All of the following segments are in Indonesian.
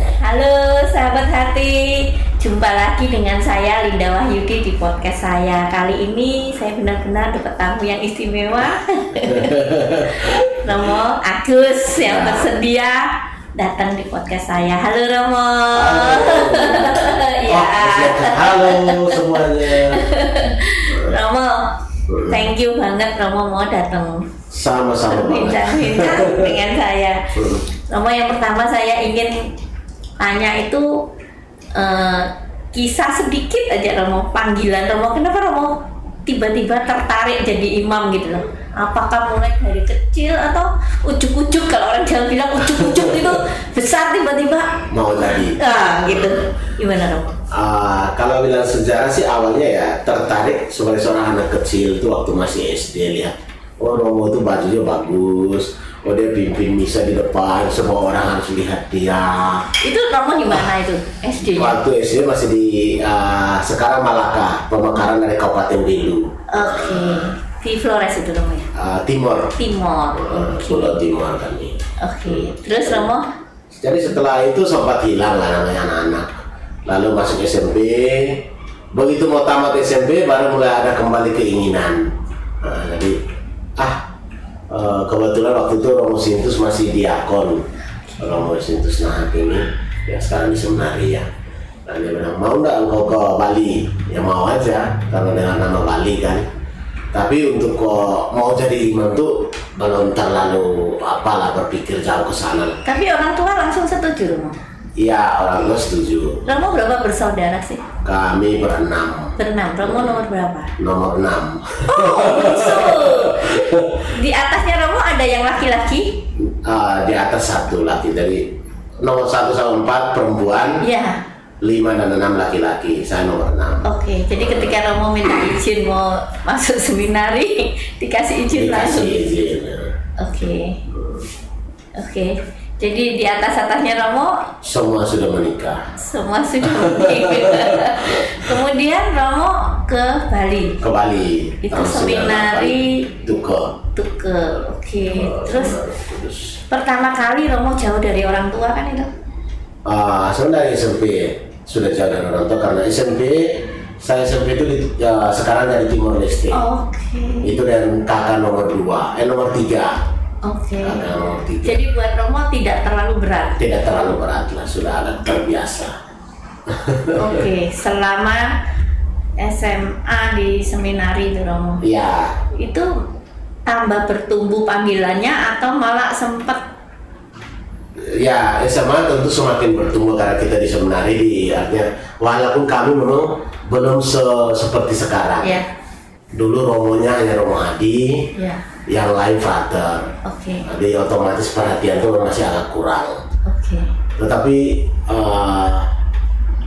Halo sahabat hati, jumpa lagi dengan saya Linda Wahyudi di podcast saya. Kali ini saya benar-benar dapat tamu yang istimewa. Romo Agus yang bersedia datang di podcast saya. Halo Romo. ya. Halo semuanya. Romo, thank you banget Romo mau datang sama-sama bincang-bincang dengan saya. Romo yang pertama saya ingin tanya itu uh, kisah sedikit aja Romo panggilan Romo. Kenapa Romo tiba-tiba tertarik jadi imam gitu loh? Apakah mulai dari kecil atau ujuk-ujuk? Kalau orang Jawa bilang ujuk-ujuk itu besar tiba-tiba. Mau jadi. Ah gitu. Gimana Romo? Uh, kalau bilang sejarah sih awalnya ya tertarik sebagai seorang anak kecil itu waktu masih SD lihat oh Romo itu bajunya bagus oh dia pimpin misa di depan semua orang harus lihat dia. Itu Romo di mana itu? SD -nya? waktu SD masih di uh, sekarang Malaka pemekaran dari Kabupaten Bilu oke. Okay. di Flores itu Romo ya? Uh, Timor Timor uh, okay. Pulau Timor kami. Oke. Okay. terus Romo jadi setelah itu sempat hilang lah namanya anak-anak. Lalu masuk SMP begitu mau tamat SMP baru mulai ada kembali keinginan. Nah, jadi ah Eh, kebetulan waktu itu Romo Sintus masih diakon Romo Sintus Nahat ini ya sekarang di seminari ya dan dia bilang mau nggak engkau ke Bali ya mau aja karena dengan nama Bali kan tapi untuk kok mau jadi imam tuh belum terlalu apalah berpikir jauh ke sana tapi orang tua langsung setuju Romo Iya, orang tua setuju. Romo berapa bersaudara sih? Kami berenam. Berenam. Romo nomor berapa? Nomor enam. Oh, so. Di atasnya Romo ada yang laki-laki? Uh, di atas satu laki dari nomor satu sampai empat perempuan. Iya. Lima dan enam laki-laki. Saya nomor enam. Oke, okay, jadi ketika Romo minta izin mau masuk seminari, dikasih izin dikasih langsung. izin. Oke. Okay. Oke. Okay. Jadi di atas atasnya Romo semua sudah menikah. Semua sudah menikah. Kemudian Romo ke Bali. Ke Bali. Itu seminari Tuke. Tuke. Oke. Okay. Terus, terus pertama kali Romo jauh dari orang tua kan itu? Ah, uh, sebenarnya SMP sudah jauh dari orang tua karena SMP saya SMP itu di, ya, sekarang dari Timor Leste. Oke. Okay. Itu dan kakak nomor dua, eh nomor tiga. Oke. Okay. Jadi buat Romo tidak terlalu berat. Tidak terlalu berat lah, sudah agak terbiasa. Oke, okay. selama SMA di seminari itu Romo. Iya. Itu tambah bertumbuh panggilannya atau malah sempat Ya, SMA tentu semakin bertumbuh karena kita di seminari di artinya walaupun kami memang belum se seperti sekarang. Ya. Dulu Romonya hanya Romo Hadi. Ya yang lain. Oke. Okay. Jadi otomatis perhatian itu masih agak kurang. Oke. Okay. Tetapi uh,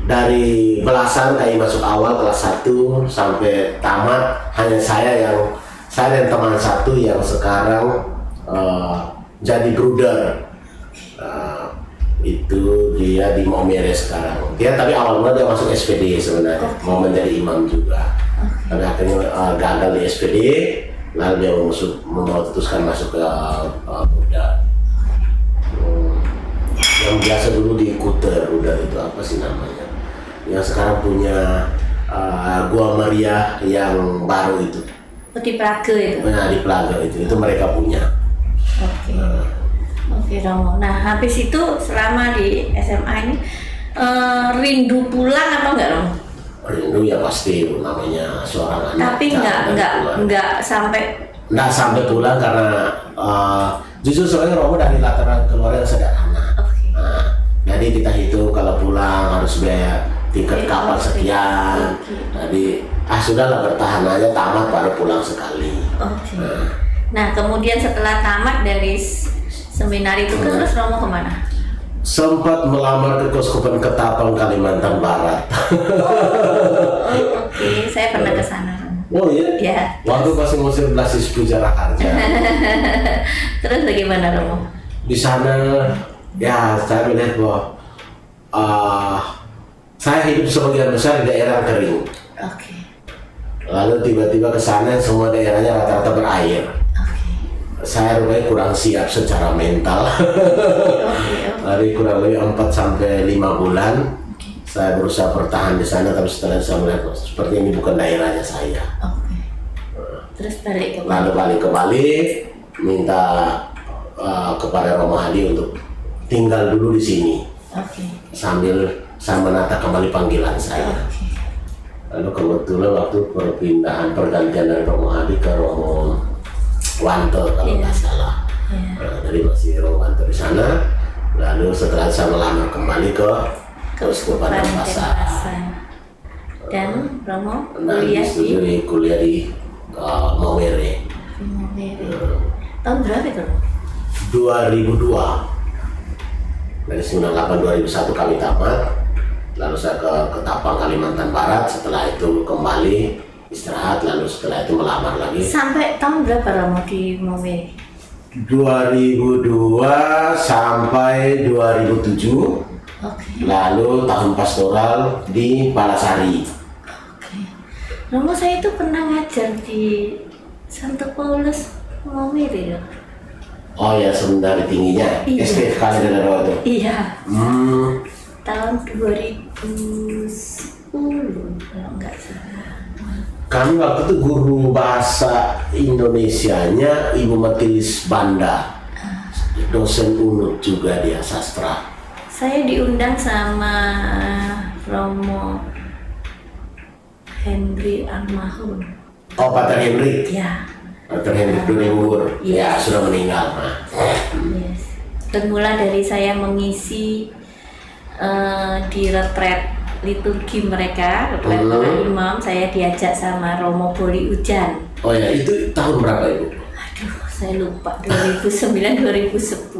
dari belasan kayak masuk awal kelas 1 sampai tamat hanya saya yang saya dan teman satu yang sekarang uh, jadi bruder. Uh, itu dia di Momere sekarang. Dia tapi awal mula dia masuk SPD sebenarnya, okay. mau menjadi imam juga. Okay. Tapi akhirnya uh, gagal di SPD lalu dia masuk memutuskan masuk ke uh, Buddha hmm. yang biasa dulu di Kuter Buddha itu apa sih namanya? Yang sekarang punya uh, Gua Maria yang baru itu. Oh, di Praga itu? Nah di Praga itu. Itu mereka punya. Oke. Okay. uh. oke okay, Romo. Nah habis itu selama di SMA ini uh, rindu pulang atau enggak Romo rindu ya pasti namanya seorang anak tapi nggak nggak nggak sampai nggak sampai pulang karena uh, justru soalnya Romo dari latar keluarga yang sederhana okay. nah, jadi kita hitung kalau pulang harus bayar tiket okay, kapal sekian okay. jadi ah sudahlah bertahan aja tamat baru pulang sekali okay. nah. nah kemudian setelah tamat dari seminari itu hmm. terus Romo ke mana sempat melamar ke Koskupan Ketapang Kalimantan Barat. Oh, oke, okay. saya pernah ke sana. Oh iya? Ya. Waktu masih musim Blasis Pujara Harja. terus bagaimana Romo? Di sana, ya saya melihat bahwa uh, saya hidup sebagian besar di daerah kering. Oke. Okay. Lalu tiba-tiba ke sana semua daerahnya rata-rata berair. Okay. saya rupanya kurang siap secara mental. Dari kurang lebih 4 sampai 5 bulan saya berusaha bertahan di sana tapi setelah saya melihat "Oh, seperti ini bukan daerahnya saya. Oke. Terus balik ke Lalu balik ke Bali minta uh, kepada Romo Hadi untuk tinggal dulu di sini Oke. sambil saya menata kembali panggilan saya. Oke. Lalu kebetulan waktu perpindahan pergantian dari Romo Hadi ke Romo Wanto kalau Iya. nggak salah. Iya. Nah, jadi masih Wanto di sana. Lalu setelah saya melamar kembali ke Keuskupan Denpasar. Dan Romo kuliah di kuliah di uh, Maumere. Primavera. Tahun berapa itu? Romo? 2002 dari 98 2001 kami tamat lalu saya ke Ketapang Kalimantan Barat setelah itu kembali istirahat lalu setelah itu melamar lagi Sampai tahun berapa Romo di Maumere? 2002 sampai 2007 Oke. lalu tahun pastoral di Palasari Oke. Romo saya itu pernah ngajar di Santo Paulus Maumere ya? oh ya sementara tingginya Iya. SPF kali dari waktu Iya. hmm, Tahun 2010 kalau nggak salah. Kami waktu itu guru bahasa Indonesianya Ibu Matilis Banda dosen unut juga dia sastra Saya diundang sama Romo Henry Almahun. oh Pater Henry Ya, Pater Henry Dunewur ya Iya. sudah meninggal nah. yes. Bermula dari saya mengisi eh, di retret liturgi mereka, Hmm. para imam, saya diajak sama Romo Boli Ujan. oh ya itu tahun berapa ibu Aduh, saya lupa 2009 2010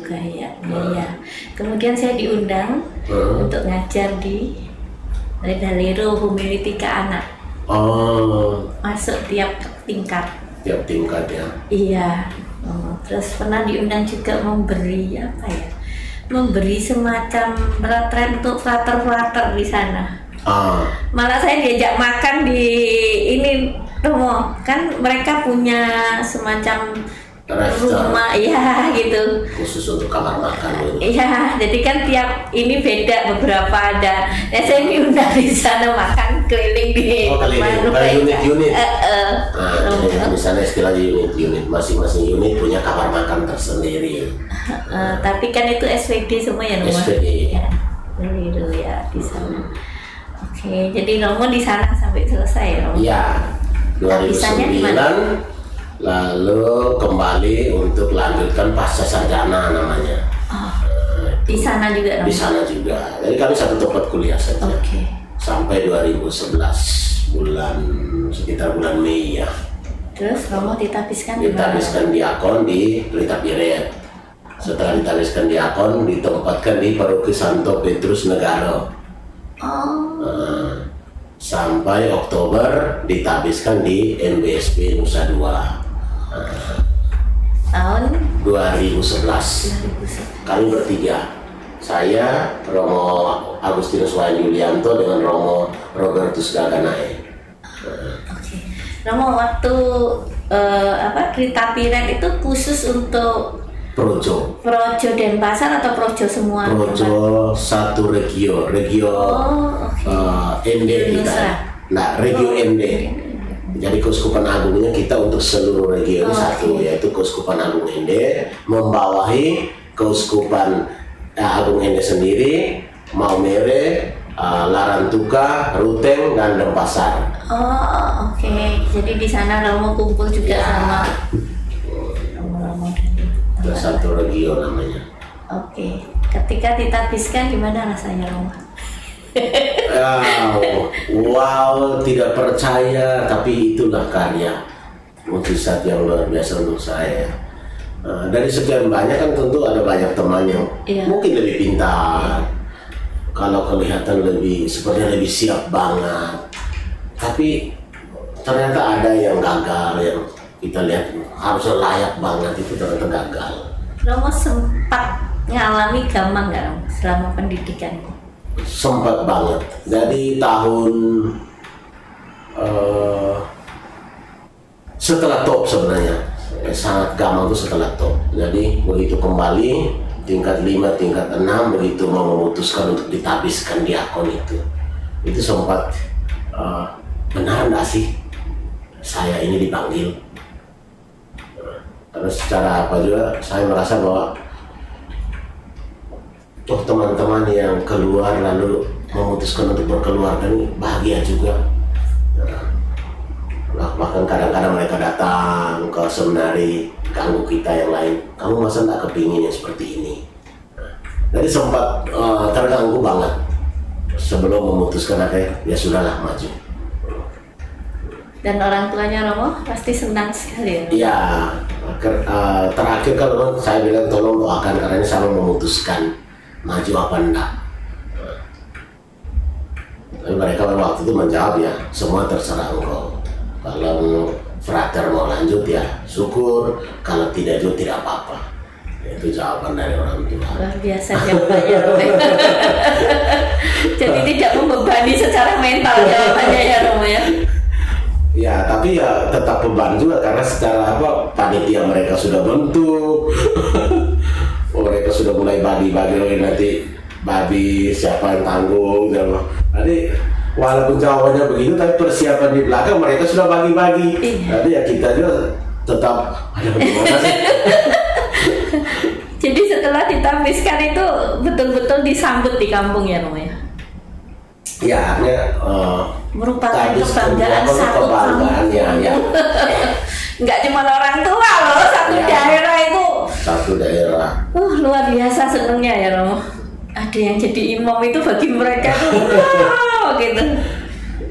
kayaknya ya. Kemudian saya diundang Hmm. untuk ngajar di Redalero Humilitika Anak. oh Masuk tiap tingkat. tiap tingkat ya Iya. Oh, terus pernah diundang juga memberi apa ya? Memberi semacam retret untuk frater-frater di sana. ah Malah saya diajak makan di ini Romo, kan mereka punya semacam Restoran. rumah ya gitu. khusus untuk kamar makan Iya, jadi kan tiap ini beda beberapa ada. Ya saya diundang di sana makan keliling di Oh, keliling. rumah mereka. unit-unit. Eh, eh. Nah, jadi di sana istilahnya unit-unit, masing-masing unit punya kamar makan tersendiri. Eh, tapi kan itu SVD semua ya Romo? SVD. Ya, ya di sana. Oke, jadi Romo di sana sampai selesai ya Romo? Iya, Habisanya di 2009 lalu kembali untuk lanjutkan pasca sarjana namanya. Oh, di sana juga? Di sana juga. Jadi kami satu tempat kuliah saja. Oke. Sampai 2011 bulan sekitar bulan Mei ya. Terus Romo ditabiskan di mana? Ditabiskan diakon di Pelita Piret. Setelah ditabiskan diakon ditempatkan di Paroki Santo Petrus Negara. Oh, Eh, sampai Oktober ditabiskan di NBSP Nusa Dua tahun 2011 2011. kami bertiga saya Romo Agustinus Wayan Yulianto dengan Romo Robertus Gaganae Oke. Romo waktu eh, apa Krita Piret itu khusus untuk Projo Projo Denpasar atau Projo semua? Projo satu regio regio Oh, oke. eh, ND kita Nusa. nah regio Oh, ND jadi Keuskupan Agungnya kita untuk seluruh regio ini Oh, satu oke. yaitu Keuskupan Agung ND membawahi Keuskupan eh, Agung ND sendiri Maumere, eh, Larantuka, Ruteng dan Denpasar. Oh, oke. Jadi di sana Romo kumpul juga Ya. sama Romo-Romo Itu satu regio namanya. Oke. Ketika ditabiskan gimana rasanya Romo? Wow, wow, tidak percaya, tapi itulah karya mukjizat yang luar biasa untuk saya. Eh, dari sekian banyak kan tentu ada banyak teman yang Iya. mungkin lebih pintar, kalau kelihatan lebih sepertinya lebih siap banget, tapi ternyata ada yang gagal yang kita lihat harusnya layak banget itu ternyata gagal. Romo sempat ngalami gampang nggak selama pendidikan? Sempat banget jadi tahun eh, setelah top sebenarnya sangat gampang itu setelah top. Jadi begitu kembali tingkat 5, tingkat 6 begitu mau memutuskan untuk ditabiskan di akun itu. Itu sempat uh, benar nggak sih saya ini dipanggil? Karena secara apa juga saya merasa bahwa oh teman-teman yang keluar lalu memutuskan untuk berkeluarga ini bahagia juga. Nah, bahkan kadang-kadang mereka datang ke seminari ganggu kita yang lain. Kamu masa nggak kepingin yang seperti ini? Nah, jadi sempat uh, terganggu banget. Sebelum memutuskan akhirnya ya sudahlah maju. Dan orang tuanya Romo pasti senang sekali ya? Iya, uh, terakhir kalau saya bilang tolong doakan karena ini saya memutuskan maju apa enggak? Tapi mereka waktu itu menjawab ya semua terserah engkau. Kalau frater mau lanjut ya syukur. Kalau tidak juga tidak apa-apa. Itu jawaban dari orang tua. Luar biasa jawabannya jadi tidak membebani secara mental jawabannya ya Romo ya? Ya tapi ya tetap beban juga karena secara apa panitia mereka sudah bentuk mereka sudah mulai bagi-bagi nanti babi siapa yang tanggung dan jadi walaupun jawabannya begitu tapi persiapan di belakang mereka sudah bagi-bagi iya. jadi ya kita juga tetap ada gimana sih jadi setelah ditambiskan itu betul-betul disambut di kampung ya Romo ya ya ya uh, merupakan kebanggaan satu kebanggaan ya, ya. nggak cuma orang tua loh satu ya. daerah itu satu daerah. Uh luar biasa senengnya ya Romo. Ada yang jadi imam itu bagi mereka tuh. Wow gitu.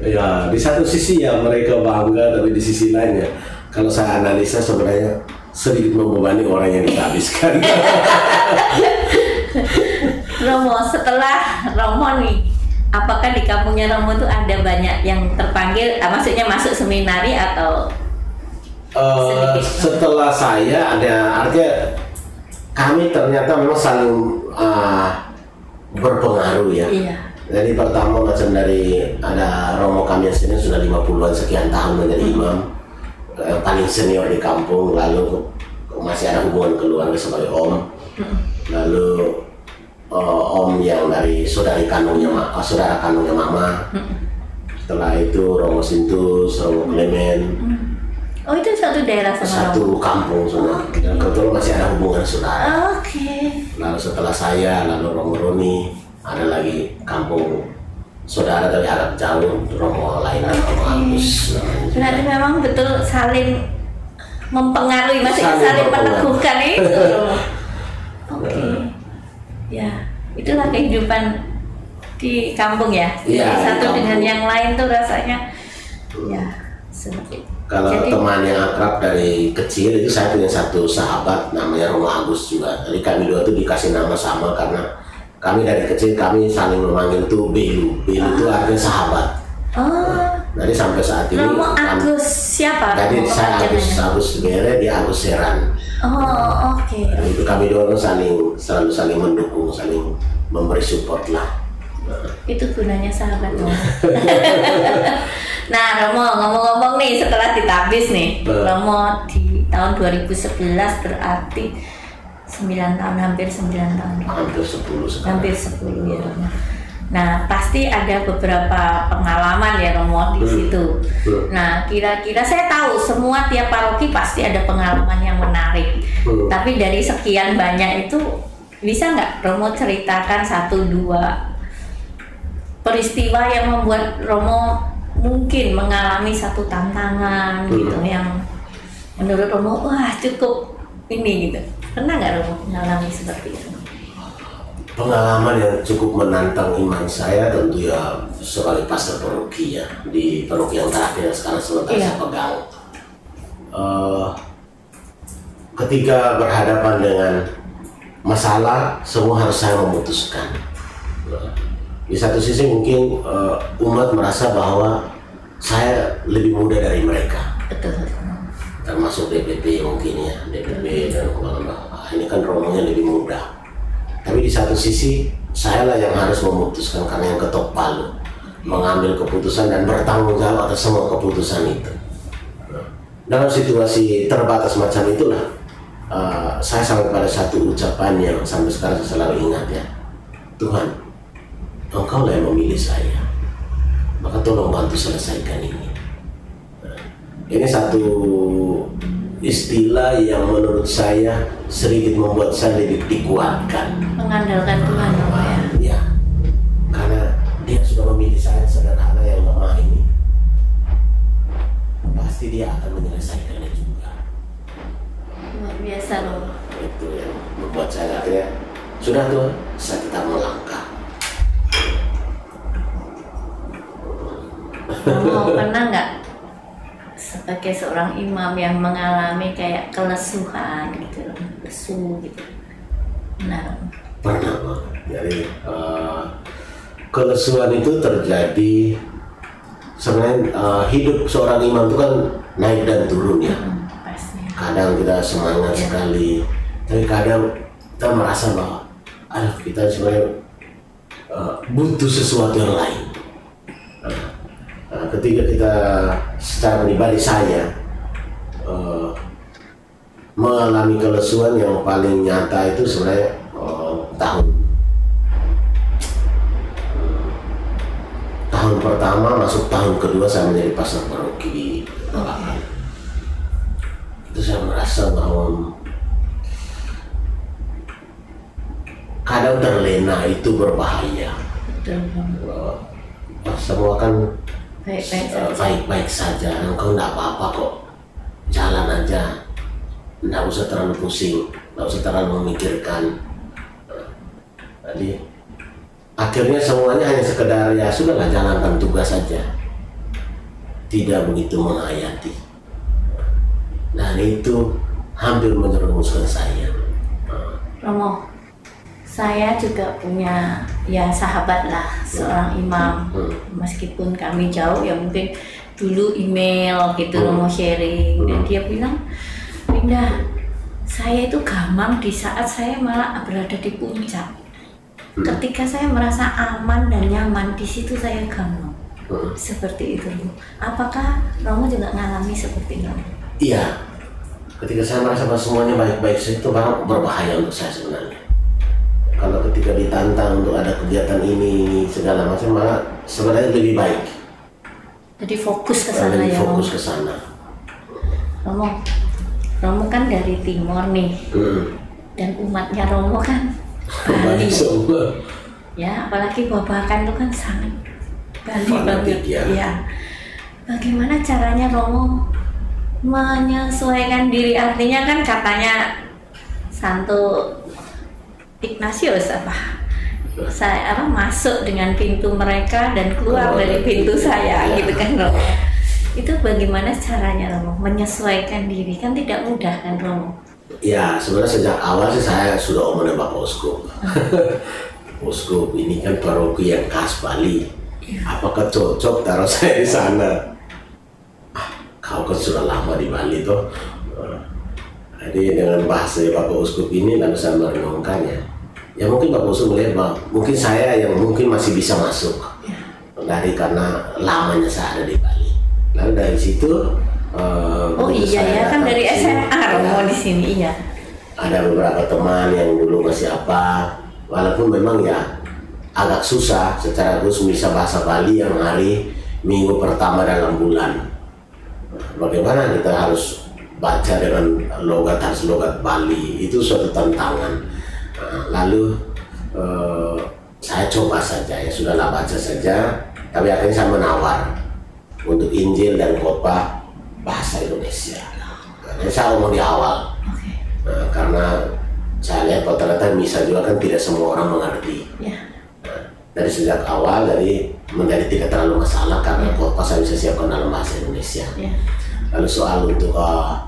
Ya di satu sisi ya mereka bangga tapi di sisi lainnya kalau saya analisa sebenarnya sedikit membebani orang yang dihabiskan. Romo setelah Romo nih apakah di kampungnya Romo itu ada banyak yang terpanggil ah, maksudnya masuk seminari atau Uh, setelah saya ada artinya kami ternyata memang saling uh, berpengaruh ya. Iya. Jadi pertama macam dari ada Romo kami yang sini sudah 50-an sekian tahun menjadi hmm. imam yang paling senior di kampung lalu masih ada hubungan keluarga sebagai om. Hmm. Lalu uh, om yang dari saudari kandungnya uh, saudara kandungnya mama. Hmm. Setelah itu Romo Sintus, Romo Clement. Hmm Oh itu satu daerah sama Satu kampung semua. Okay. Dan kebetulan masih ada hubungan saudara. Oke. Okay. Lalu setelah saya, lalu Romo Roni, ada lagi kampung saudara dari Arab jauh, Romo lain, okay. Romo Agus. Berarti memang betul saling mempengaruhi, masih saling, saling meneguhkan itu. Oke. Okay. Ya, itulah kehidupan di kampung ya. ya satu dengan yang lain tuh rasanya ya seperti itu. Kalau Jadi, teman yang akrab dari kecil itu saya punya satu sahabat namanya Romo Agus juga. Jadi kami dua itu dikasih nama sama karena kami dari kecil kami saling memanggil tuh Belu. Belu itu ah. artinya sahabat. Oh. Jadi sampai saat ini Romo Agus siapa? Jadi saya Agus Agus Bere, dia Agus Seran. Oh, oke. Okay. Itu kami dua saling selalu saling mendukung, saling memberi support lah. Itu gunanya sahabat dong. nah Romo ngomong-ngomong nih setelah ditabis nih uh. Romo di tahun 2011 berarti 9 tahun hampir 9 tahun hampir 10 sekarang. hampir 10 ya Romo Nah, pasti ada beberapa pengalaman ya Romo di situ. Hmm. Nah, kira-kira saya tahu semua tiap paroki pasti ada pengalaman yang menarik. Hmm. Tapi dari sekian banyak itu bisa nggak Romo ceritakan satu dua peristiwa yang membuat Romo mungkin mengalami satu tantangan hmm. gitu yang menurut Romo wah cukup ini gitu pernah nggak Romo mengalami seperti itu pengalaman yang cukup menantang iman saya tentu ya sekali pastor paroki ya di paroki yang terakhir yang sekarang sementara iya. saya pegang uh, ketika berhadapan dengan masalah semua harus saya memutuskan di satu sisi mungkin uh, umat merasa bahwa saya lebih muda dari mereka. Betul termasuk DPP mungkin ya DPP dan ah, ini kan rombongnya lebih muda. Tapi di satu sisi saya lah yang harus memutuskan karena yang ketok palu. Mengambil keputusan dan bertanggung jawab atas semua keputusan itu. Dalam situasi terbatas macam itulah uh, saya sampai pada satu ucapan yang sampai sekarang saya selalu ingat ya. Tuhan engkau lah yang memilih saya. Maka tolong bantu selesaikan ini. Ini satu istilah yang menurut saya sedikit membuat saya lebih dikuatkan. Mengandalkan Tuhan ya. ya? Karena dia sudah memilih saya sederhana yang lemah ini. Pasti dia akan menyelesaikannya juga. Luar biasa Romo. itu yang membuat saya akhirnya sudah tuh saya tetap melangkah Romo pernah nggak sebagai seorang imam yang mengalami kayak kelesuhan gitu, lesu gitu. Romo. pernah jadi eh, kelesuan itu terjadi sebenarnya eh, hidup seorang imam itu kan naik dan turun ya Hmm, pasti. kadang kita semangat Iya. sekali tapi kadang kita merasa bahwa aduh kita sebenarnya uh, butuh sesuatu yang lain Nah, nah, ketika kita secara pribadi saya uh, mengalami kelesuan yang paling nyata itu sebenarnya uh, tahun. Tahun pertama masuk tahun kedua saya menjadi pastor paroki itu saya merasa bahwa kadang terlena itu berbahaya. Bahwa semua kan Baik-baik eh, saja. baik-baik saja. Engkau enggak apa-apa kok. Jalan aja. Enggak usah terlalu pusing. Enggak usah terlalu memikirkan. Eh, jadi akhirnya semuanya hanya sekedar ya sudahlah jalankan tugas saja. Tidak begitu menghayati. Dan itu hampir menjerumuskan saya. Eh, Romo, saya juga punya ya sahabat lah seorang imam Hmm. meskipun kami jauh ya mungkin dulu email gitu Hmm. Romo sharing dan Hmm. dia bilang Linda saya itu gamang di saat saya malah berada di puncak Hmm. ketika saya merasa aman dan nyaman di situ saya gamang Hmm. seperti itu apakah Romo juga ngalami seperti itu Iya, ketika saya merasa bahwa semuanya baik-baik itu baru berbahaya untuk saya sebenarnya. Kalau ketika ditantang untuk ada kegiatan ini, segala macam, malah sebenarnya lebih baik. jadi fokus ke sana lebih ya fokus ke sana. Romo Romo kan dari timur nih Hmm. dan umatnya Romo kan Bali semua. ya apalagi babakan itu kan sangat Bali banget ya. ya bagaimana caranya Romo menyesuaikan diri artinya kan katanya Santo Ignatius apa saya apa masuk dengan pintu mereka dan keluar dari pintu saya ya. gitu kan Romo itu bagaimana caranya Romo menyesuaikan diri kan tidak mudah kan Romo Ya, sebenarnya sejak awal sih saya sudah omongin Bapak Uskup. Uskup ini kan paroki yang khas Bali. Apakah cocok taruh saya di sana? Ah, kau kan sudah lama di Bali toh. Jadi dengan bahasa Bapak Uskup ini lalu saya merenungkannya. Ya. Mungkin Bapak Uskup melihat bahwa mungkin saya yang mungkin masih bisa masuk dari karena lamanya saya ada di Bali. Lalu dari situ eh, oh iya ya kan dari SMA ya, di sini iya. Ada beberapa teman yang dulu masih apa. Walaupun memang ya agak susah secara khusus bisa bahasa Bali yang hari minggu pertama dalam bulan. Bagaimana kita harus baca dengan logat harus logat Bali. Itu suatu tantangan. Nah, lalu eh, saya coba saja. Ya sudahlah baca saja. Tapi akhirnya saya menawar untuk Injil dan khotbah bahasa Indonesia. Nah, saya omong di awal. Nah, karena saya lihat kalau ternyata misa juga kan tidak semua orang mengerti. ya. Nah, dari sejak awal dari menjadi tidak terlalu masalah karena khotbah saya bisa siapkan dalam bahasa Indonesia. ya. Lalu soal untuk uh,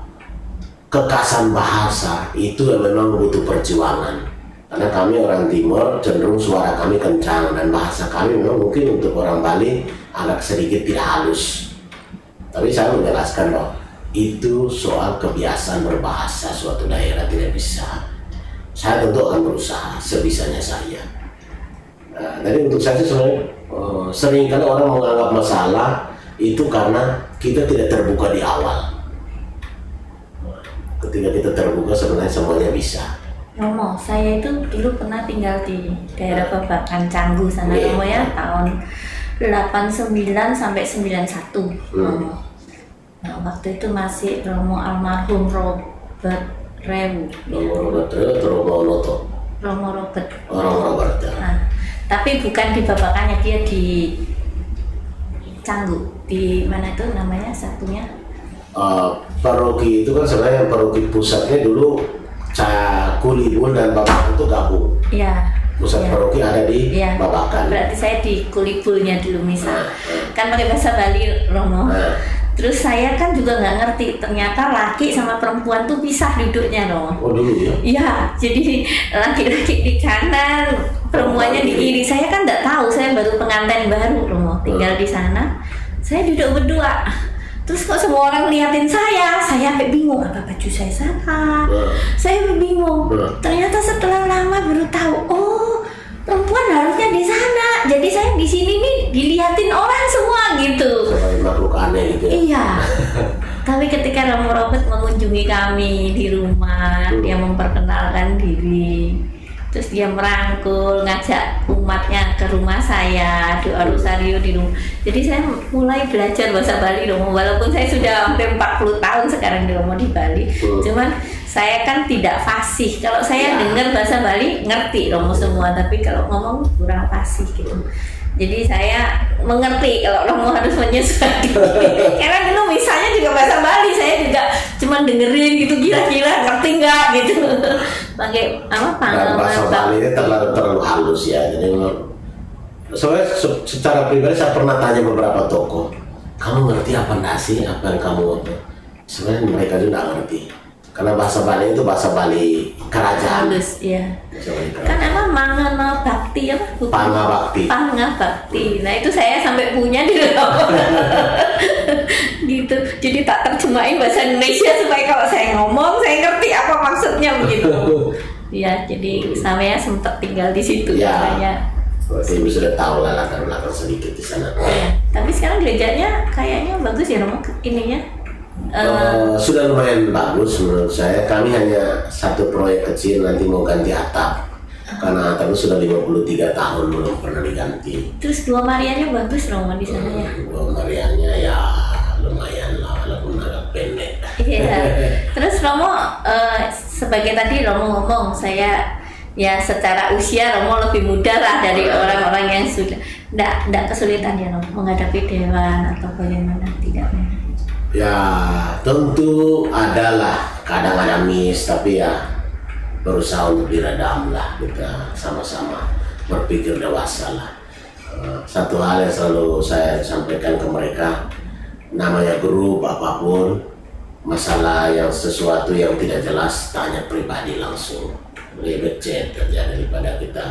kekasan bahasa itu memang butuh perjuangan. Karena kami orang Timur cenderung suara kami kencang dan bahasa kami memang mungkin untuk orang Bali agak sedikit tidak halus. Tapi saya menjelaskan bahwa itu soal kebiasaan berbahasa suatu daerah tidak bisa. Saya tentu akan berusaha sebisanya saya. Nah, jadi untuk saya sebenarnya eh, sering kali orang menganggap masalah itu karena kita tidak terbuka di awal. Ketika kita terbuka sebenarnya semuanya bisa Romo, saya itu dulu pernah tinggal di daerah Babakan Canggu sana Iya. Romo ya tahun 89 sampai 91 Romo. Nah, waktu itu masih Romo almarhum Robert Rewu, nomor Robert atau Romo Noto Romo Robert. orang Robert ya. Nah, tapi bukan di Babakannya dia di Canggu di mana itu namanya satunya Uh, paroki itu kan sebenarnya paroki pusatnya dulu Cakulibun dan Babakan itu gabung ya pusat ya. paroki ada di Iya. Babakan Berarti saya di kulibulnya dulu misal. Nah, Kan pakai bahasa Bali Romo. nah, Terus saya kan juga nggak ngerti ternyata laki sama perempuan tuh pisah duduknya Romo. oh dulu ya Iya, jadi laki-laki di kanan, perempuannya di kiri. Saya kan nggak tahu, saya baru pengantin baru Romo, tinggal di sana. Saya duduk berdua. Terus kok semua orang liatin saya, saya sampai bingung apa baju saya salah. Saya bingung. Ternyata setelah lama baru tahu, oh perempuan harusnya di sana. Jadi saya di sini nih diliatin orang semua gitu. sebagai makhluk aneh gitu ya Iya. Tapi ketika Romo Robert mengunjungi kami di rumah, dia memperkenalkan diri. Terus dia merangkul, ngajak umatnya ke rumah saya, doa rosario di rumah. Jadi saya mulai belajar bahasa Bali Romo, walaupun saya sudah hampir 40 tahun sekarang di Romo di Bali. Cuman saya kan tidak fasih. Kalau saya Ya. dengar bahasa Bali ngerti Romo semua, tapi kalau ngomong kurang fasih gitu. Jadi saya mengerti kalau Romo harus menyesuaikan. Karena dulu misalnya juga bahasa Bali, saya juga cuma dengerin gitu gila-gila ngerti nggak gitu. Pakai apa dan bahasa pengalaman Bali ini terlalu terlalu halus ya jadi soalnya se- secara pribadi saya pernah tanya beberapa tokoh kamu ngerti apa sih apa yang kamu sebenarnya mereka juga nggak ngerti karena bahasa Bali itu bahasa Bali kerajaan halus ya. Kan emang mangana bakti apa? Bukan. Panga Bakti. Panga bakti. Nah itu saya sampai punya di dalam. gitu. Jadi tak terjemahin bahasa Indonesia supaya kalau saya ngomong saya ngerti apa maksudnya begitu. Ya, jadi saya sempat tinggal di situ Ya. berarti ibu sudah tahu lah latar belakang sedikit di sana Ya. Tapi sekarang gerejanya kayaknya bagus ya Romo ininya. Eh, sudah lumayan bagus menurut saya. Kami hanya satu proyek kecil nanti mau ganti atap. Karena atapnya sudah 53 tahun belum pernah diganti. terus dua Marianya bagus Romo di sana ya. Dua Mariannya ya lumayan lah walaupun agak pendek. Iya. Terus Romo eh, sebagai tadi Romo ngomong saya ya secara usia Romo lebih muda lah dari orang-orang yang sudah tidak tidak kesulitan ya Romo menghadapi dewan atau bagaimana tidak. Ya tentu adalah kadang ada miss tapi ya berusaha untuk diredam lah. Kita sama-sama berpikir dewasa lah. Eh, Satu hal yang selalu saya sampaikan ke mereka namanya grup apa pun masalah yang sesuatu yang tidak jelas tanya pribadi langsung. Lebih chat aja daripada kita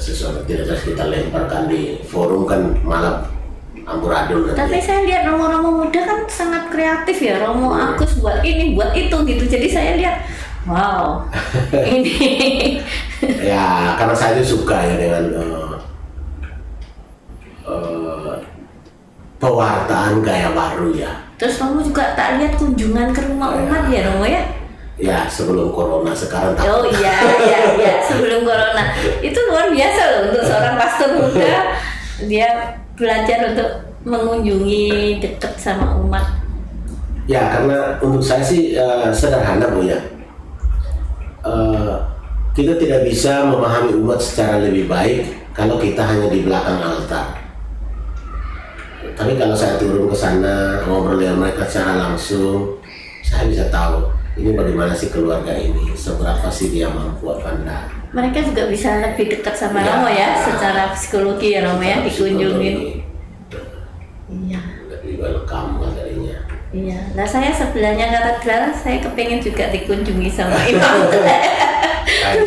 sesuatu tidak jelas kita lemparkan di forum kan malah amburadul nanti. Tapi saya lihat Romo-Romo muda kan sangat kreatif ya Romo Agus buat ini buat itu gitu. Jadi saya lihat wow ini ya karena saya suka ya dengan eh, eh, pewartaan gaya baru ya terus Romo juga tak lihat kunjungan ke rumah umat ya Romo ya. ya sebelum corona sekarang tak Oh iya, iya, iya. Sebelum corona itu luar biasa loh untuk seorang pastor muda dia belajar untuk mengunjungi dekat sama umat. ya karena untuk saya sih eh, sederhana bu ya. Eh, kita tidak bisa memahami umat secara lebih baik kalau kita hanya di belakang altar. Tapi kalau saya turun ke sana ngobrol dengan mereka secara langsung saya bisa tahu ini bagaimana sih keluarga ini? Seberapa sih dia mampu apa enggak? Mereka juga bisa lebih dekat sama Ya. Romo ya, secara psikologi ya Romo ya dikunjungin. Iya, lebih welcome katanya iya. Nah saya sebelahnya katedral, saya kepengen juga dikunjungi sama imam.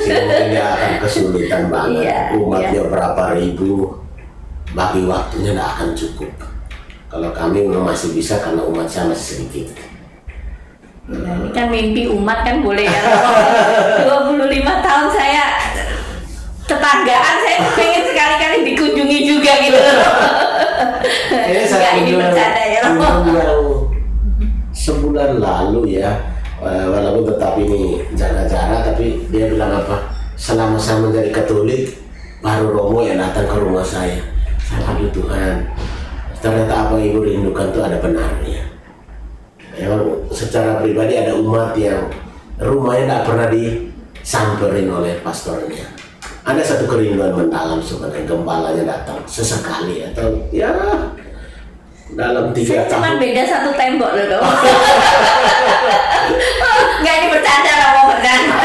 Sih mungkin dia akan kesulitan banget. Iya, umatnya berapa ribu bagi waktunya tidak akan cukup. Kalau kami memang masih bisa karena umat saya masih sedikit Nah, ini kan mimpi umat kan boleh ya. Romo. 25 tahun saya tetanggaan saya pengen sekali-kali dikunjungi juga gitu. Kayaknya Enggak, ini bercanda ya. sebulan. Lalu ya. Eh, walaupun tetap ini jaga jarak tapi dia bilang apa? Selama saya menjadi Katolik baru Romo yang datang ke rumah saya. Saya aduh Tuhan. Ternyata apa ibu rindukan itu ada benarnya Emang secara pribadi ada umat yang rumahnya tidak pernah disamperin oleh pastornya. Ada satu kerinduan mendalam sebenarnya gembalanya datang sesekali atau ya dalam tiga Saya cuma tahun. beda satu tembok loh dong. Nggak ini bercanda lah mau bercanda.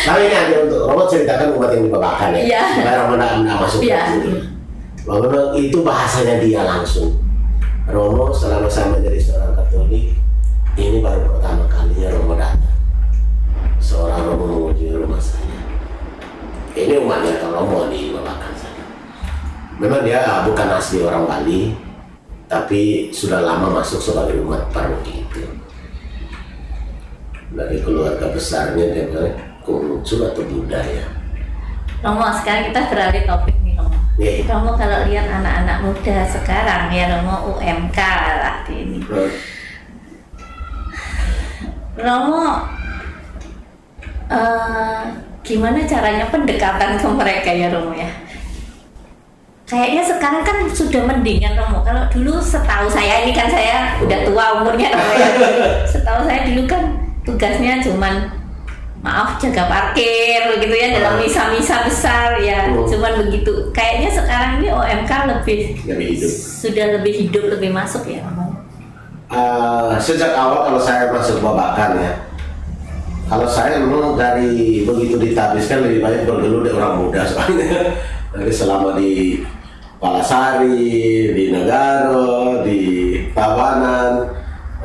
Tapi ini ada untuk Romo ceritakan umat yang dibabakan ya. Iya. Supaya Romo tidak tidak masuk. Bahwa memang itu bahasanya dia langsung. Romo selama saya menjadi seorang Katolik, ini baru pertama kalinya Romo datang. Seorang Romo mengunjungi rumah saya. Ini umatnya kalau Romo dibabakan saya. Memang dia ah, bukan asli orang Bali, tapi sudah lama masuk sebagai umat paroki itu. Dari keluarga besarnya dia bilang, Konghucu atau budaya. Romo sekarang kita beralih topik nih Romo. Nih, Romo kalau lihat anak-anak muda sekarang ya Romo UMK lah di ini. Romo eh, gimana caranya pendekatan ke mereka ya Romo ya? Kayaknya sekarang kan sudah mendingan Romo. Kalau dulu setahu saya ini kan saya udah tua umurnya Romo ya. Setahu saya dulu kan tugasnya cuman maaf jaga parkir begitu ya dalam Ah. misa-misa besar ya Hmm. cuman begitu kayaknya sekarang ini OMK lebih Lebih hidup. sudah lebih hidup lebih masuk ya Romo. Eh, sejak awal kalau saya masuk babakan ya, kalau saya memang dari begitu ditabiskan lebih banyak bergelut di orang muda soalnya. Dari selama di Palasari, di Negaro, di Tabanan,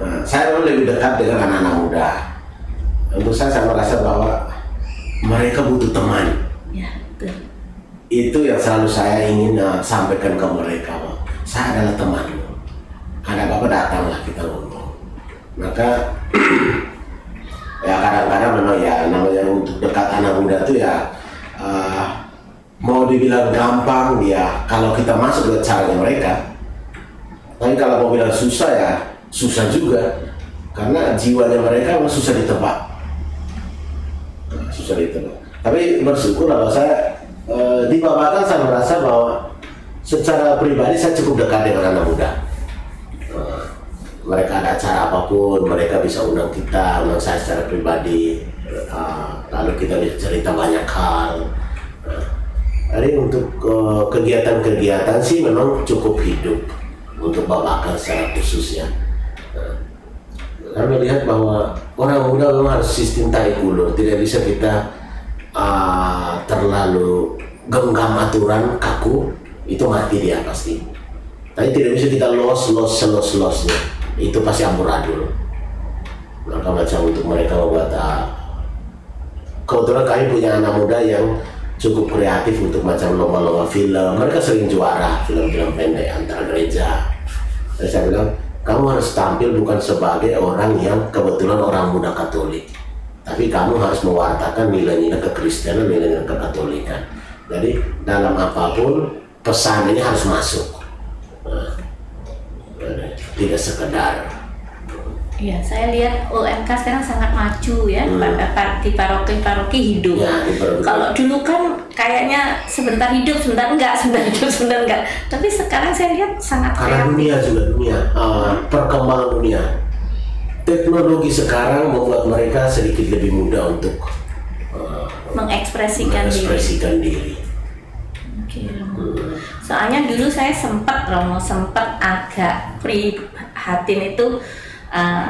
eh, saya memang lebih dekat dengan anak-anak muda. Untuk saya saya merasa bahwa mereka butuh teman. ya betul itu yang selalu saya ingin uh, sampaikan ke mereka bahwa saya adalah temanmu ada apa-apa datanglah kita ngomong. Maka ya kadang-kadang memang ya namanya untuk dekat anak muda tuh ya uh, mau dibilang gampang ya kalau kita masuk ke caranya mereka. Tapi kalau mau bilang susah ya susah juga. Karena jiwanya mereka memang susah ditebak. Nah, susah ditebak. Tapi bersyukur bahwa saya eh, di Babakan saya merasa bahwa secara pribadi saya cukup dekat dengan anak muda mereka ada acara apa pun mereka bisa undang kita undang saya secara pribadi. Eh, lalu kita bisa cerita banyak hal. Eh, jadi untuk eh, kegiatan-kegiatan sih memang cukup hidup untuk Babakan secara khusus ya Eh, kami melihat bahwa orang muda memang harus sistem ulur, tidak bisa kita ah, terlalu genggam aturan kaku, itu mati dia pasti. Tapi tidak bisa kita los los los losnya, itu pasti amburadul. Maka macam untuk mereka membuat ah, kebetulan kami punya anak muda yang cukup kreatif untuk macam lomba-lomba film. Mereka sering juara film-film pendek antar gereja. Dan saya bilang, kamu harus tampil bukan sebagai orang yang kebetulan orang muda Katolik, tapi kamu harus mewartakan nilai-nilai kekristenan, nilai-nilai kekatolikan. Jadi dalam apa pun pesan ini harus masuk, Nah, tidak sekedar Iya, saya lihat UMK sekarang sangat maju ya Hmm. di paroki-paroki hidup. Ya. Kalau dulu kan kayaknya sebentar hidup, sebentar enggak, sebentar hidup, sebentar enggak. Tapi sekarang saya lihat sangat karena kreatif. dunia juga dunia uh, perkembangan dunia teknologi sekarang membuat mereka sedikit lebih mudah untuk uh, mengekspresikan diri. mengekspresikan diri. Oke, Romo. Soalnya dulu saya sempat Romo sempat agak prihatin itu eh,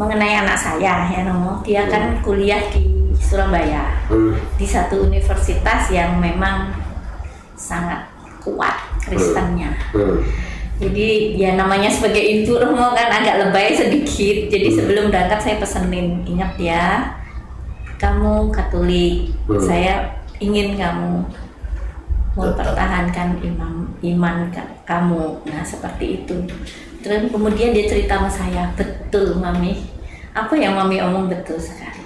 mengenai anak saya ya Romo. Dia kan kuliah di Surabaya Hmm. di satu universitas yang memang sangat kuat Kristennya. Hmm. Jadi ya namanya sebagai ibu Romo kan agak lebay sedikit. Jadi Hmm. sebelum berangkat saya pesenin ingat ya, kamu Katolik, Hmm. saya ingin kamu mempertahankan iman iman ka- kamu. Nah seperti itu. Terus kemudian dia cerita sama saya, betul mami. Apa yang mami omong betul sekali.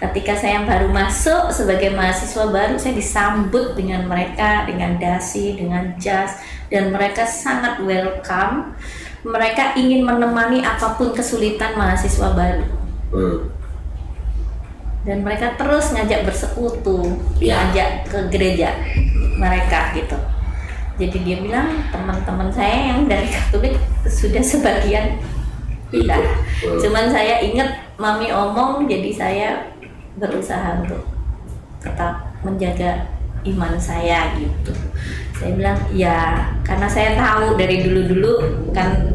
Ketika saya baru masuk sebagai mahasiswa baru, saya disambut dengan mereka, dengan dasi, dengan jas, dan mereka sangat welcome. Mereka ingin menemani apa pun kesulitan mahasiswa baru. Hmm. dan mereka terus ngajak bersekutu Ya. ngajak ke gereja mereka gitu. Jadi dia bilang teman-teman saya yang dari Katolik sudah sebagian pindah. Cuman saya ingat mami omong jadi saya berusaha untuk tetap menjaga iman saya gitu. Saya bilang ya karena saya tahu dari dulu-dulu kan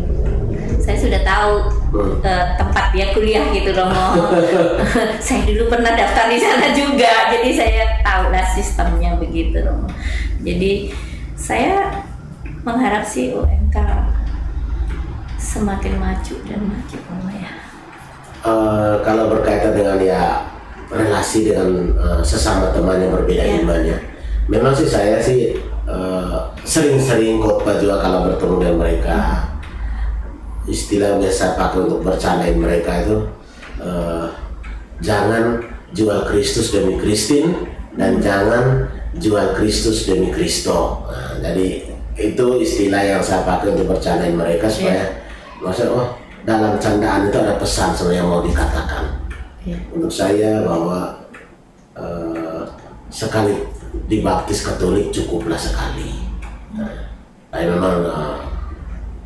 saya sudah tahu Hmm. tempat dia kuliah gitu Romo saya dulu pernah daftar di sana juga jadi saya tahu lah sistemnya begitu Romo jadi saya mengharap sih UMK semakin maju dan maju Romo ya Eh, kalau berkaitan dengan ya relasi dengan eh, sesama teman yang berbeda Ya. imannya, memang sih saya sih eh, sering-sering khotbah juga kalau bertemu dengan mereka. Istilah biasa pakai untuk bercandain mereka itu eh, jangan jual Kristus demi Kristin dan jangan jual Kristus demi Kristo. Nah, jadi itu istilah yang saya pakai untuk bercandain mereka supaya maksudnya oh dalam candaan itu ada pesan sebenarnya yang mau dikatakan ya untuk saya bahwa eh, sekali dibaptis Katolik cukuplah sekali. Nah, tapi memang eh,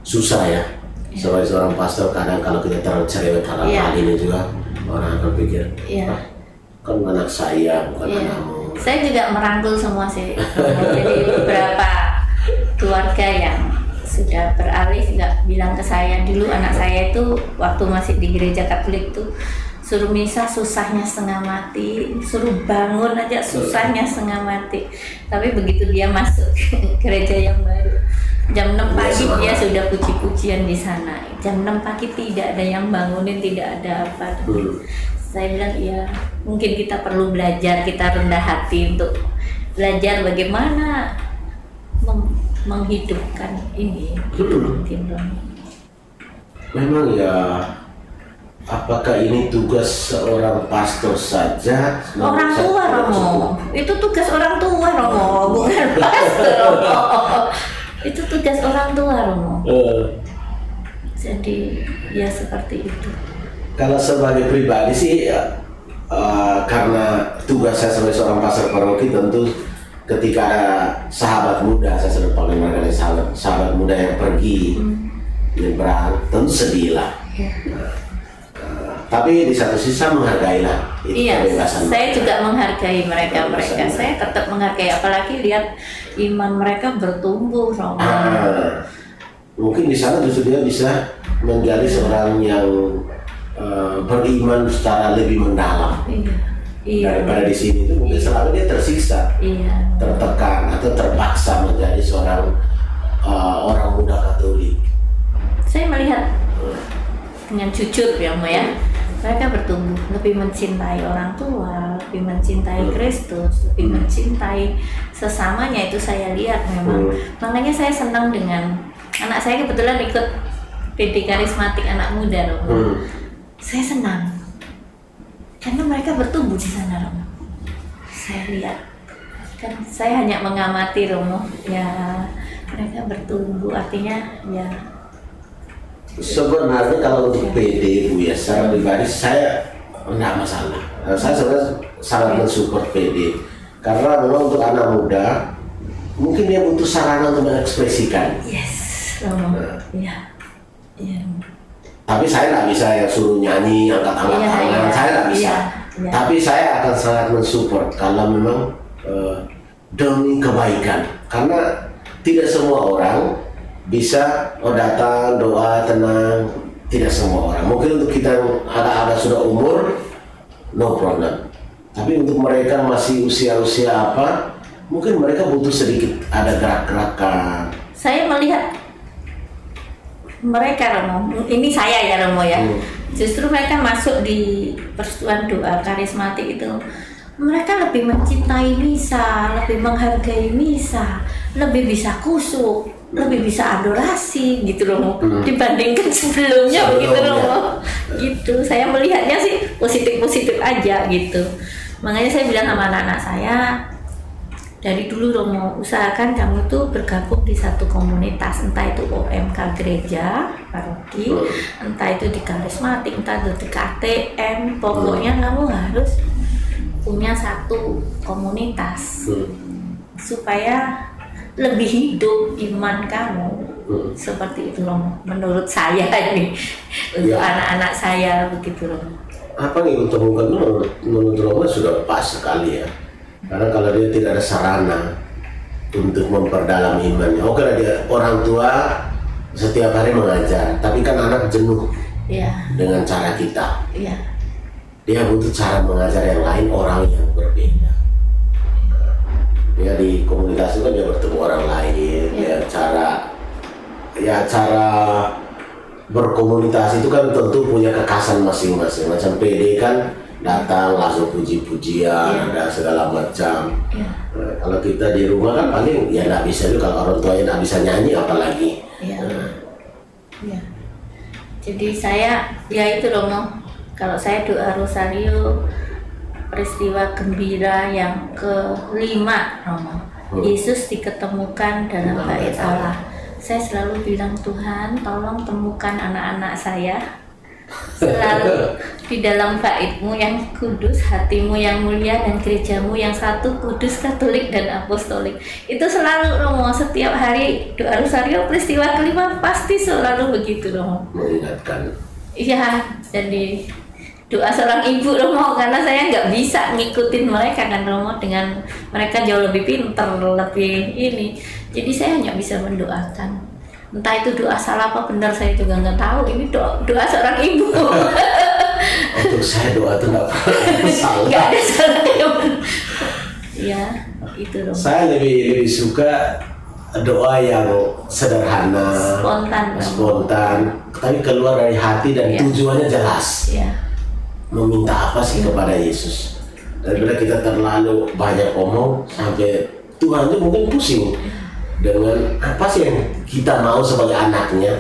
susah ya. Sebagai seorang pastor kadang kalau kita terlalu cerewet hal Iya. hal ini juga orang akan pikir, Iya. "Ah, kan anak saya bukan Iya. anakmu. Saya juga merangkul semua sih. Jadi beberapa keluarga yang sudah beralih nggak bilang ke saya dulu anak saya itu waktu masih di gereja Katolik tuh suruh misa susahnya setengah mati, suruh bangun aja susahnya setengah mati. Tapi begitu dia masuk ke gereja yang baru, jam 6 pagi semangat. dia sudah puji-pujian di sana. Jam 6 pagi tidak ada yang bangunin, tidak ada apa Hmm. saya bilang ya mungkin kita perlu belajar kita rendah hati untuk belajar bagaimana mem- menghidupkan ini Hmm. Memang ya apakah ini tugas seorang pastor saja? orang tua. Romo itu tugas orang tua Romo bukan pastor Romo itu tugas orang tua Romo. Eh, jadi ya seperti itu. Kalau sebagai pribadi sih ya, eh, karena tugas saya sebagai seorang pastor paroki tentu ketika ada sahabat muda saya panggil mereka adalah sahabat sahabat muda yang pergi nyebrang tentu sedih lah. Ya. Eh, tapi di satu sisi saya menghargai lah itu Iya, kebebasan saya mereka. juga menghargai mereka mereka. Kebebasan Saya tetap menghargai, apalagi lihat iman mereka bertumbuh, Romo. Ah, mungkin di sana justru dia bisa menjadi seorang yang eh, beriman secara lebih mendalam Iya, iya, daripada di sini itu mungkin selama dia tersiksa. iya. tertekan atau terpaksa menjadi seorang uh, orang muda Katolik. Saya melihat dengan jujur ya, Mo ya. Mereka bertumbuh lebih mencintai orang tua, lebih mencintai Hmm. Kristus, lebih Hmm. mencintai sesamanya itu saya lihat memang. Hmm. Makanya saya senang dengan anak saya kebetulan ikut PD karismatik anak muda, Romo. Hmm. saya senang karena mereka bertumbuh di sana Romo saya lihat kan saya hanya mengamati Romo ya mereka bertumbuh artinya ya Sebenarnya kalau untuk PD Bu ya secara pribadi saya enggak masalah. Nah, Saya sebenarnya sangat mensupport PD karena memang untuk anak muda mungkin dia butuh sarana untuk mengekspresikan. yes Romo ya ya Tapi saya nggak bisa ya suruh nyanyi angkat-angkat tangan, iya, saya nggak bisa. iya, iya. Tapi saya akan sangat mensupport kalau memang eh, demi kebaikan, karena tidak semua orang bisa oh datang doa tenang, tidak semua orang. Mungkin untuk kita yang ada-ada sudah umur, no problem. Tapi untuk mereka masih usia-usia apa, mungkin mereka butuh sedikit ada gerak-gerakan. saya melihat mereka Romo ini saya ya Romo ya Hmm. justru mereka masuk di persekutuan doa karismatik itu mereka lebih mencintai misa, lebih menghargai misa, lebih bisa kusuk, lebih bisa adorasi gitu loh. Hmm. dibandingkan sebelumnya begitu loh. Gitu saya melihatnya sih positif positif aja gitu. Makanya saya bilang sama anak-anak saya dari dulu Romo usahakan kamu tuh bergabung di satu komunitas entah itu OMK gereja paroki entah itu di karismatik entah itu di KTM pokoknya kamu harus punya satu komunitas Hmm. supaya lebih hidup iman kamu Hmm. seperti itu loh menurut saya ini. Untuk Ya. anak-anak saya begitu loh. Apa ibu temukan itu menurut, menurut Roma sudah pas sekali ya. Karena kalau dia tidak ada sarana untuk memperdalam imannya. Oke lah dia orang tua setiap hari mengajar tapi kan anak jenuh ya. dengan cara kita. Ya. Dia butuh cara mengajar yang lain orang yang berbeda dia di komunitas itu kan dia bertemu orang lain ya cara ya cara berkomunitas itu kan tentu punya kekasan masing-masing. Macam PD kan datang langsung puji-pujian ada segala macam. Ya Nah, kalau kita di rumah kan paling ya nggak bisa juga kalau orang tuanya nggak bisa nyanyi apalagi. Ya Nah, ya jadi saya ya itu loh kalau saya doa rosario peristiwa gembira yang kelima Romo Hmm. Yesus diketemukan dalam bait Allah saya selalu bilang Tuhan tolong temukan anak-anak saya selalu di dalam baitmu yang kudus, hatimu yang mulia dan gerejamu yang satu kudus, katolik dan apostolik. Itu selalu Romo setiap hari doa rosario peristiwa kelima pasti selalu begitu Romo. mengingatkan Iya, dan di doa seorang ibu Romo karena saya nggak bisa ngikutin mereka kan Romo dengan mereka jauh lebih pinter, lebih ini. Jadi saya hanya bisa mendoakan. Entah itu doa salah apa benar saya juga nggak tahu. Ini doa, doa seorang ibu. untuk saya doa itu nggak salah nggak ada salahnya. Iya, itu Romo. Saya lebih lebih suka doa yang sederhana, Spontan. Spontan, tapi keluar dari hati dan Iya. tujuannya jelas. Iya, Meminta apa sih kepada Yesus? Daripada kita terlalu banyak omong sampai Tuhan itu mungkin pusing dengan apa sih yang kita mau sebagai anaknya.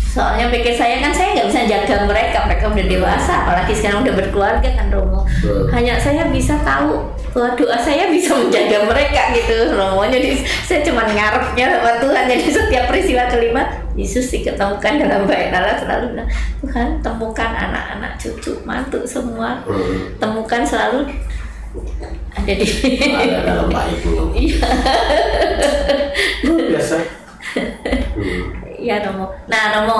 Soalnya pikir saya kan saya nggak bisa jaga mereka, mereka udah dewasa, apalagi sekarang udah berkeluarga kan Romo. Hanya saya bisa tahu bahwa doa saya bisa menjaga mereka gitu. Jadi saya cuma ngarepnya sama Tuhan. Jadi setiap peristiwa kelima Yesus diketemukan dalam bait Allah selalu bilang Tuhan temukan anak-anak cucu mantu semua Hmm. temukan selalu ada di Ada dalam baikmu. Iya. Biasa. Hmm. Iya Romo. Nah Romo,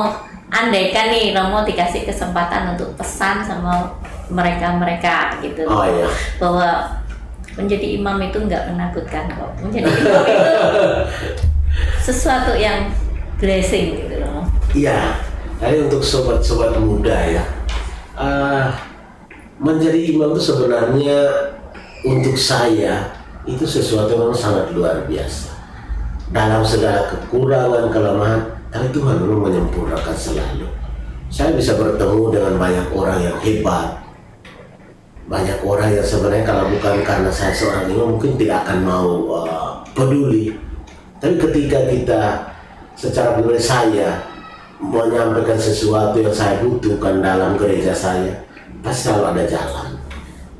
andaikan nih Romo dikasih kesempatan untuk pesan sama mereka-mereka gitu Oh iya. bahwa menjadi imam itu nggak menakutkan kok. Menjadi imam itu sesuatu yang blessing gitu Romo. Iya, jadi untuk sobat-sobat muda ya, eh, menjadi imam itu sebenarnya untuk saya itu sesuatu yang sangat luar biasa. Dalam segala kekurangan, kelemahan, tapi Tuhan memang menyempurnakan selalu. Saya bisa bertemu dengan banyak orang yang hebat, banyak orang yang sebenarnya kalau bukan karena saya seorang imam mungkin tidak akan mau eh, peduli. Tapi ketika kita secara pribadi saya menyampaikan sesuatu yang saya butuhkan dalam gereja saya, pasti selalu ada jalan.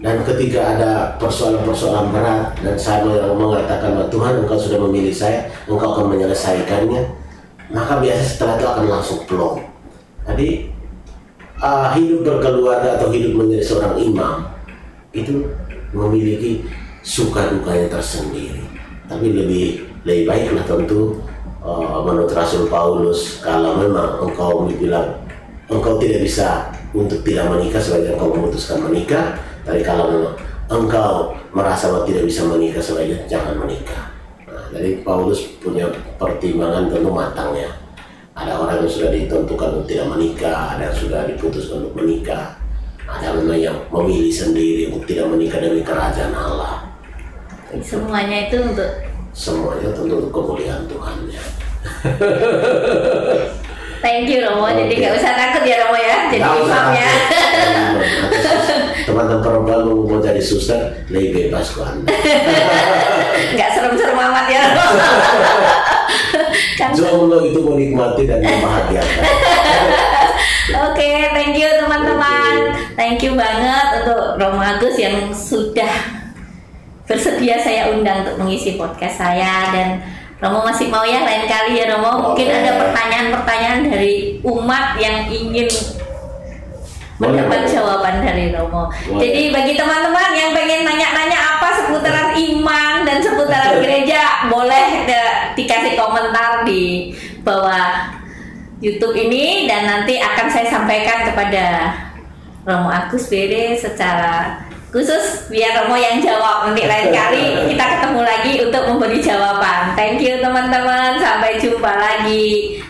Dan ketika ada persoalan-persoalan berat dan saya mengatakan bahwa Tuhan engkau sudah memilih saya, engkau akan menyelesaikannya, maka biasanya setelah itu akan langsung plong. Jadi uh, hidup berkeluarga atau hidup menjadi seorang imam itu memiliki suka dukanya tersendiri. Tapi lebih lebih baiklah tentu uh, menurut Rasul Paulus kalau memang engkau bilang engkau tidak bisa untuk tidak menikah sebagai engkau memutuskan menikah, tapi kalau memang engkau merasa bahwa tidak bisa menikah sebaiknya jangan menikah. Nah, jadi Paulus punya pertimbangan tentu matangnya. Ada orang yang sudah ditentukan untuk tidak menikah, ada yang sudah diputuskan untuk menikah, memang yang memilih sendiri untuk tidak menikah demi kerajaan Allah. Semuanya itu untuk Semuanya tentu untuk kemuliaan Tuhan ya. thank you Romo. Jadi Oke. nggak usah takut ya Romo ya. Jadi usah imam ya. Teman-teman perempuan mau jadi suster, lebih bebas kok Anda. Nggak serem-serem amat ya Romo. kan Jomblo itu menikmati dan membahagiakan. Oke, thank you teman-teman. Thank you banget untuk Romo Agus yang sudah bersedia saya undang untuk mengisi podcast saya dan Romo masih mau ya lain kali ya Romo. Mungkin ada pertanyaan-pertanyaan dari umat yang ingin mendapat jawaban dari Romo. Boleh. Jadi bagi teman-teman yang pengen nanya-nanya apa seputaran iman dan seputaran gereja, boleh de- dikasih komentar di bawah YouTube ini dan nanti akan saya sampaikan kepada Romo Agus Bere secara khusus biar Romo yang jawab nanti lain kali kita ketemu lagi untuk memberi jawaban. Thank you teman-teman, sampai jumpa lagi.